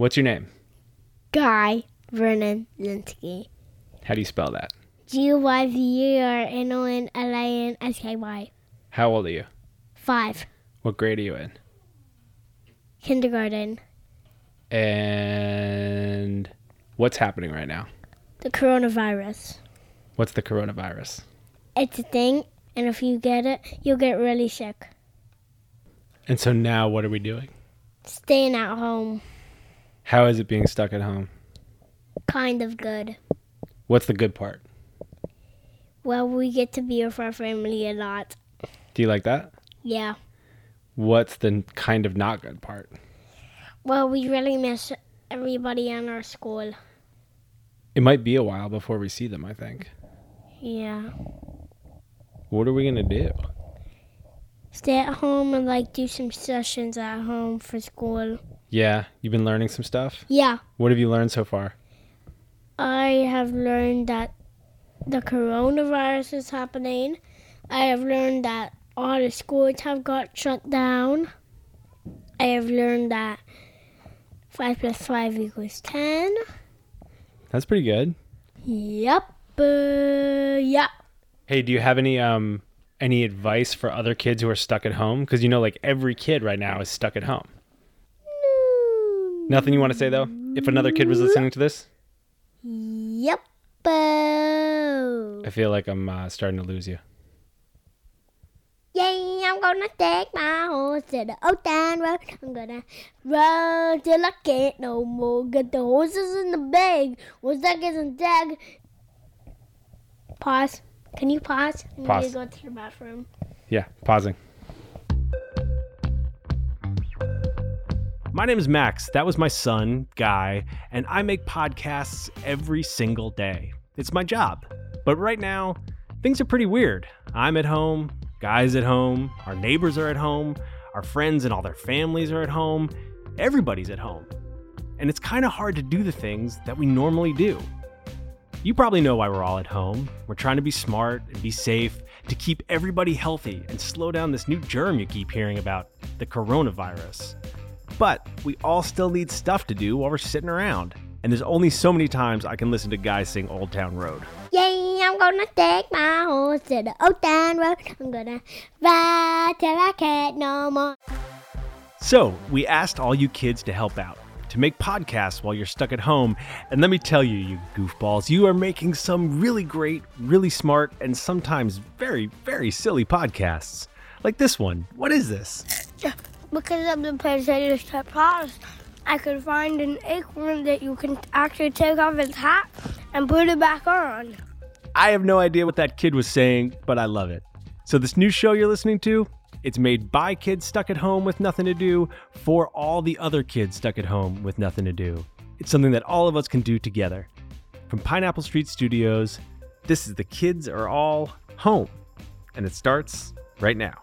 What's your name? Guy Vernon Linsky. How do you spell that? G Y V E R N O N L I N S K Y. How old are you? Five. What grade are you in? Kindergarten. And what's happening right now? The coronavirus. What's the coronavirus? It's a thing, and if you get it, you'll get really sick. And so now what are we doing? Staying at home. How is it being stuck at home? Kind of good. What's the good part? Well, we get to be with our family a lot. Do you like that? Yeah. What's the kind of not good part? Well, we really miss everybody in our school. It might be a while before we see them, I think. Yeah. What are we going to do? Stay at home and like do some sessions at home for school. Yeah, you've been learning some stuff? Yeah. What have you learned so far? I have learned that the coronavirus is happening. I have learned that all the schools have got shut down. I have learned that 5 plus 5 equals 10. That's pretty good. Yep. Uh, yep. Hey, do you have any um any advice for other kids who are stuck at home? Because you know, like every kid right now is stuck at home. Nothing you want to say though? If another kid was listening to this, Yep. I feel like I'm uh, starting to lose you. Yeah, I'm gonna take my horse to the old town road. I'm gonna run till I can't no more. Get the horses in the bag. Once that gets in tag. Pause. Can you pause? I Pause. need to go to the bathroom. Yeah, pausing. My name is Max. That was my son, Guy, and I make podcasts every single day. It's my job. But right now, things are pretty weird. I'm at home, Guy's at home, our neighbors are at home, our friends and all their families are at home, everybody's at home. And it's kind of hard to do the things that we normally do. You probably know why we're all at home. We're trying to be smart and be safe to keep everybody healthy and slow down this new germ you keep hearing about, the coronavirus. But we all still need stuff to do while we're sitting around. And there's only so many times I can listen to guys sing Old Town Road. Yeah, I'm gonna take my horse to the old town road. I'm gonna ride till I can't no more. So, we asked all you kids to help out, to make podcasts while you're stuck at home. And let me tell you, you goofballs, you are making some really great, really smart, and sometimes very, very silly podcasts. Like this one. What is this? Because of the potatoes to pause, I could find an acorn that you can actually take off its hat and put it back on. I have no idea what that kid was saying, but I love it. So, this new show you're listening to, it's made by kids stuck at home with nothing to do for all the other kids stuck at home with nothing to do. It's something that all of us can do together. From Pineapple Street Studios, this is The Kids Are All Home, and it starts right now.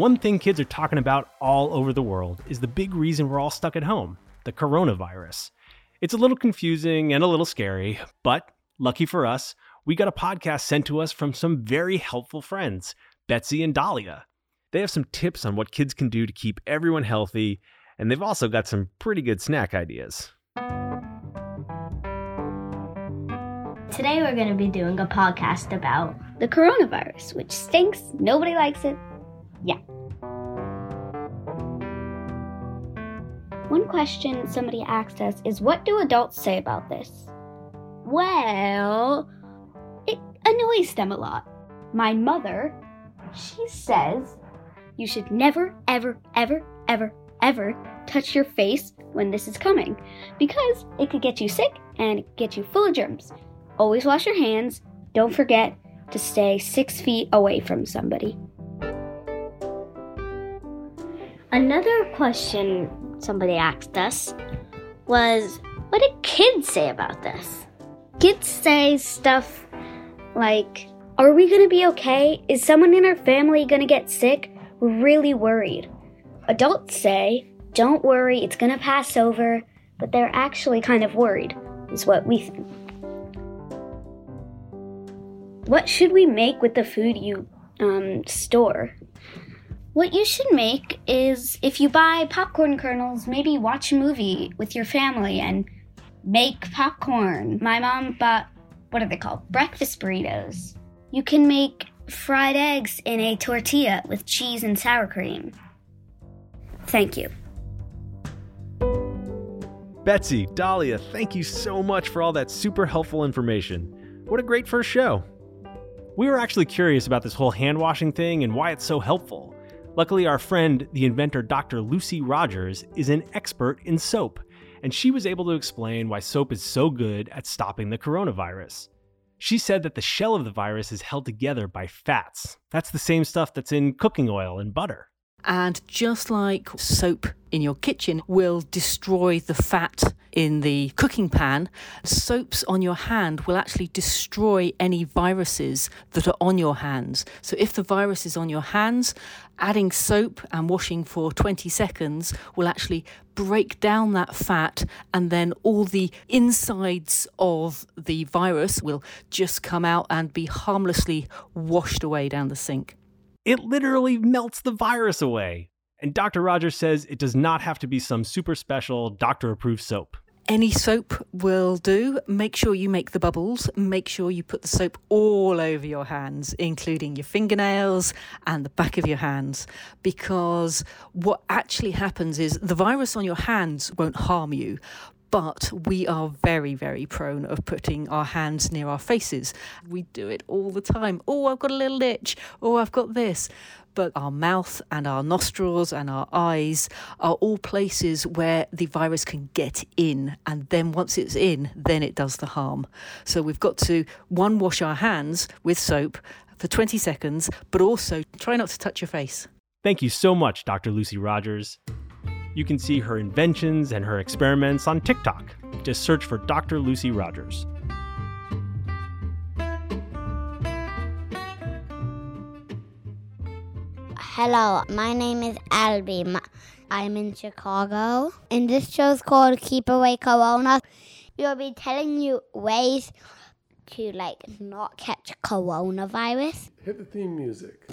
One thing kids are talking about all over the world is the big reason we're all stuck at home the coronavirus. It's a little confusing and a little scary, but lucky for us, we got a podcast sent to us from some very helpful friends, Betsy and Dahlia. They have some tips on what kids can do to keep everyone healthy, and they've also got some pretty good snack ideas. Today we're going to be doing a podcast about the coronavirus, which stinks. Nobody likes it. Yeah. One question somebody asked us is what do adults say about this? Well, it annoys them a lot. My mother, she says you should never, ever, ever, ever, ever touch your face when this is coming because it could get you sick and get you full of germs. Always wash your hands. Don't forget to stay six feet away from somebody. Another question somebody asked us was what did kids say about this? Kids say stuff like, Are we gonna be okay? Is someone in our family gonna get sick? We're really worried. Adults say, Don't worry, it's gonna pass over, but they're actually kind of worried, is what we think. What should we make with the food you um, store? What you should make is if you buy popcorn kernels, maybe watch a movie with your family and make popcorn. My mom bought, what are they called? Breakfast burritos. You can make fried eggs in a tortilla with cheese and sour cream. Thank you. Betsy, Dahlia, thank you so much for all that super helpful information. What a great first show. We were actually curious about this whole hand washing thing and why it's so helpful. Luckily, our friend, the inventor Dr. Lucy Rogers, is an expert in soap, and she was able to explain why soap is so good at stopping the coronavirus. She said that the shell of the virus is held together by fats. That's the same stuff that's in cooking oil and butter. And just like soap in your kitchen will destroy the fat in the cooking pan, soaps on your hand will actually destroy any viruses that are on your hands. So if the virus is on your hands, adding soap and washing for 20 seconds will actually break down that fat, and then all the insides of the virus will just come out and be harmlessly washed away down the sink. It literally melts the virus away. And Dr. Rogers says it does not have to be some super special doctor approved soap. Any soap will do. Make sure you make the bubbles. Make sure you put the soap all over your hands, including your fingernails and the back of your hands. Because what actually happens is the virus on your hands won't harm you, but we are very, very prone of putting our hands near our faces. We do it all the time. Oh, I've got a little itch. Oh, I've got this. But our mouth and our nostrils and our eyes are all places where the virus can get in. And then once it's in, then it does the harm. So we've got to, one, wash our hands with soap for 20 seconds, but also try not to touch your face. Thank you so much, Dr. Lucy Rogers. You can see her inventions and her experiments on TikTok. Just search for Dr. Lucy Rogers. Hello, my name is Albie. I'm in Chicago, and this show's called Keep Away Corona. We'll be telling you ways to like not catch coronavirus. Hit the theme music.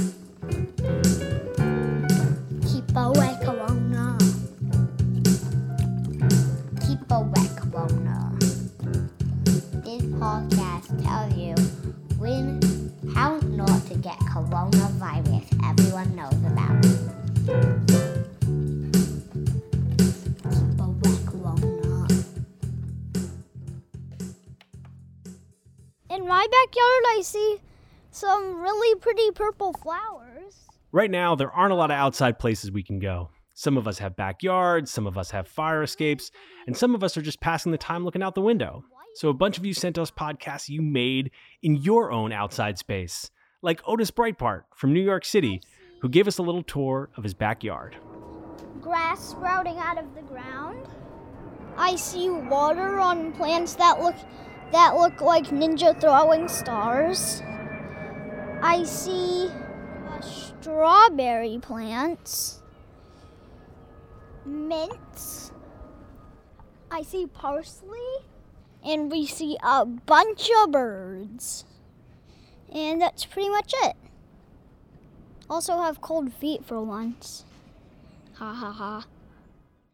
Keep away corona. Podcast tells you when how not to get coronavirus everyone knows about. In my backyard, I see some really pretty purple flowers. Right now, there aren't a lot of outside places we can go. Some of us have backyards, some of us have fire escapes, and some of us are just passing the time looking out the window. So a bunch of you sent us podcasts you made in your own outside space, like Otis Breitbart from New York City, who gave us a little tour of his backyard. Grass sprouting out of the ground. I see water on plants that look that look like ninja throwing stars. I see uh, strawberry plants. Mint. I see parsley. And we see a bunch of birds. And that's pretty much it. Also have cold feet for once. Ha ha ha.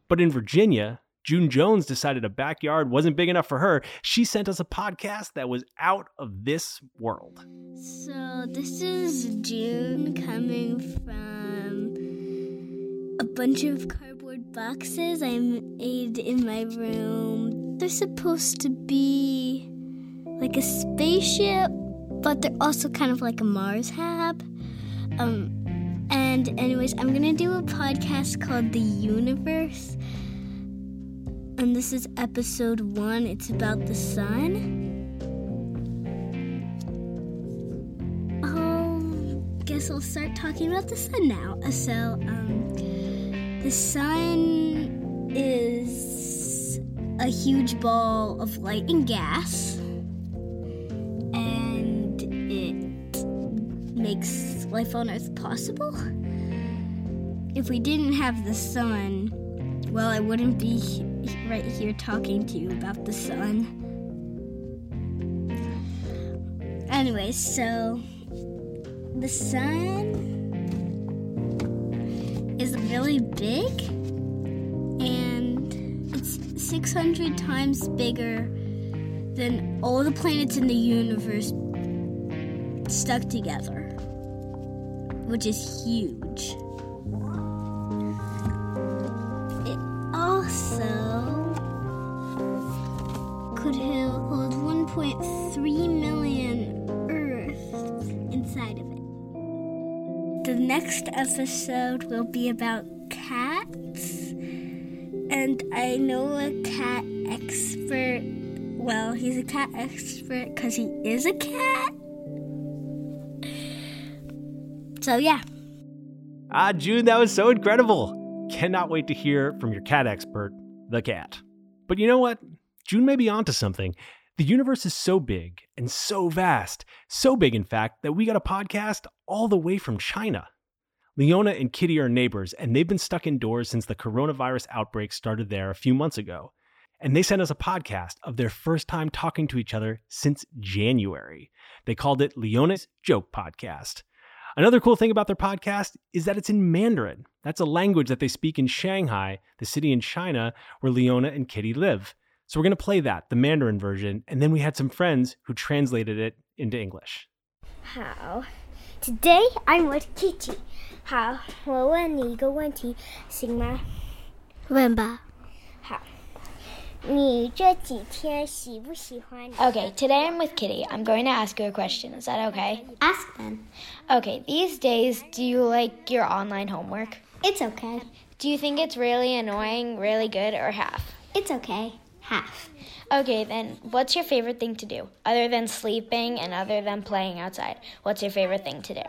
But in Virginia, June Jones decided a backyard wasn't big enough for her. She sent us a podcast that was out of this world. So this is June coming from a bunch of cardboard boxes I made in my room. They're supposed to be like a spaceship, but they're also kind of like a Mars hab. Um, and anyways, I'm gonna do a podcast called The Universe. And this is episode one. It's about the sun. Um, guess I'll start talking about the sun now. So, um, the sun is a huge ball of light and gas, and it makes life on Earth possible. If we didn't have the sun, well, I wouldn't be he- right here talking to you about the sun. Anyway, so the sun is really big 600 times bigger than all the planets in the universe stuck together, which is huge. It also could hold 1.3 million Earths inside of it. The next episode will be about cats, and I know a cat expert. Well, he's a cat expert because he is a cat. So, yeah. Ah, June, that was so incredible. Cannot wait to hear from your cat expert, the cat. But you know what? June may be onto something. The universe is so big and so vast, so big, in fact, that we got a podcast all the way from China. Liona and Kitty are neighbors, and they've been stuck indoors since the coronavirus outbreak started there a few months ago. And they sent us a podcast of their first time talking to each other since January. They called it Liona's Joke Podcast. Another cool thing about their podcast is that it's in Mandarin. That's a language that they speak in Shanghai, the city in China where Liona and Kitty live. So we're going to play that, the Mandarin version, and then we had some friends who translated it into English. How? Today I'm with Kitty。好，我问你一个问题，行吗？问吧。好，你这几天喜不喜欢你 Okay, today I'm with Kitty. I'm going to ask you a question. Is that okay? Ask then. Okay, these days, do you like your online homework? It's okay. Do you think it's really annoying, really good, or half? It's okay. Half. Okay, then what's your favorite thing to do? Other than sleeping and other than playing outside, what's your favorite thing to do?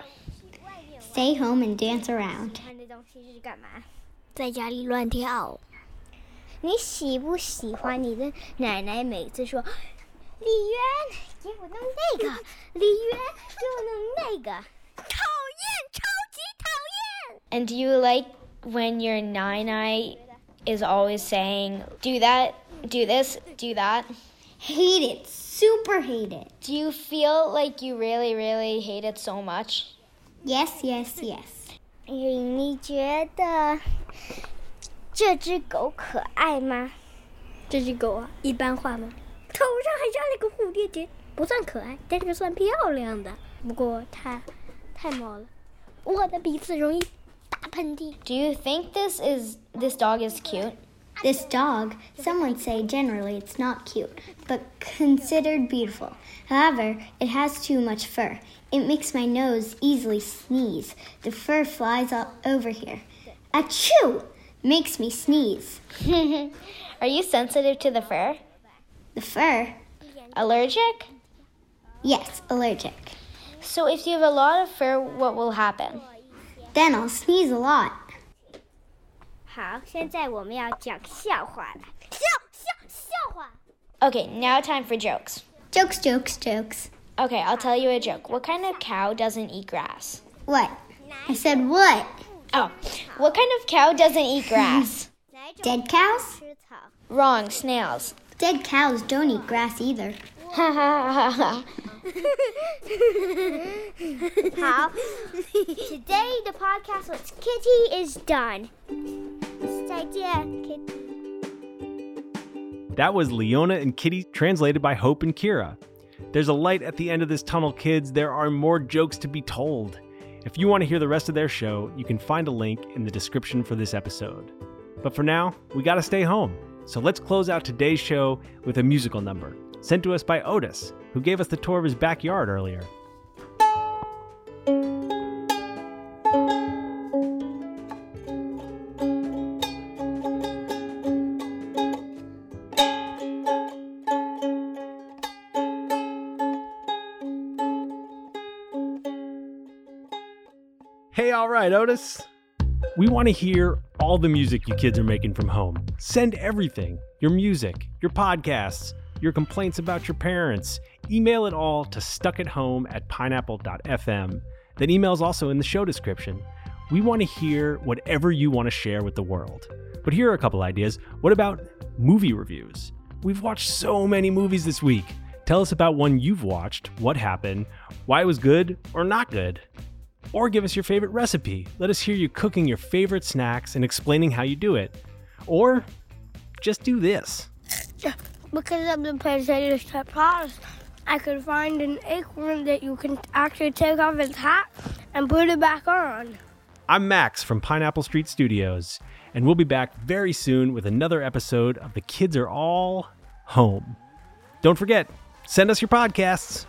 Stay home and dance around. 欢的东西是干嘛？在家里乱跳。你喜不喜欢你的奶奶每次说：“李渊，给我弄那个，李渊，给我弄那个。”讨厌，超级讨厌。 And do you like when your nine eye is always saying, do that, do this, do that? Hate it. Super hate it. Do you feel like you really, really hate it so much? Yes, yes, yes. 你你觉得这只狗可爱吗？这只狗啊，一般化吗？头上还扎了个蝴蝶结，不算可爱，但是算漂亮的。不过它太毛了，我的鼻子容易打喷嚏。Do you think this is this dog is cute? This dog, some would say generally it's not cute, but considered beautiful. However, it has too much fur. It makes my nose easily sneeze. The fur flies all over here. Achoo! Makes me sneeze. Are you sensitive to the fur? The fur? Allergic? Yes, allergic. So if you have a lot of fur, what will happen? Then I'll sneeze a lot. 好，现在我们要讲笑话了。笑笑笑话。 Okay, now time for jokes. Jokes, jokes, jokes. Okay, I'll tell you a joke. What kind of cow doesn't eat grass? What? I said what? Oh, what kind of cow doesn't eat grass? Dead cows? 吃草。 Wrong, snails. Dead cows don't eat grass either. 好，Today the podcast with Kitty is done. That was Liona and Kitty, translated by Hope and Kira. There's a light at the end of this tunnel, kids. There are more jokes to be told. If you want to hear the rest of their show, you can find a link in the description for this episode. But for now, we gotta stay home. So let's close out today's show with a musical number sent to us by Otis, who gave us the tour of his backyard earlier. All right, Otis. We want to hear all the music you kids are making from home. Send everything your music, your podcasts, your complaints about your parents. Email it all to stuckathome at pineapple.fm. That email is also in the show description. We want to hear whatever you want to share with the world. But here are a couple ideas. What about movie reviews? We've watched so many movies this week. Tell us about one you've watched, what happened, why it was good or not good. Or give us your favorite recipe. Let us hear you cooking your favorite snacks and explaining how you do it. Or just do this. Because of the potato chip sauce, I could find an acorn that you can actually take off its hat and put it back on. I'm Max from Pineapple Street Studios, and we'll be back very soon with another episode of The Kids Are All Home. Don't forget, send us your podcasts.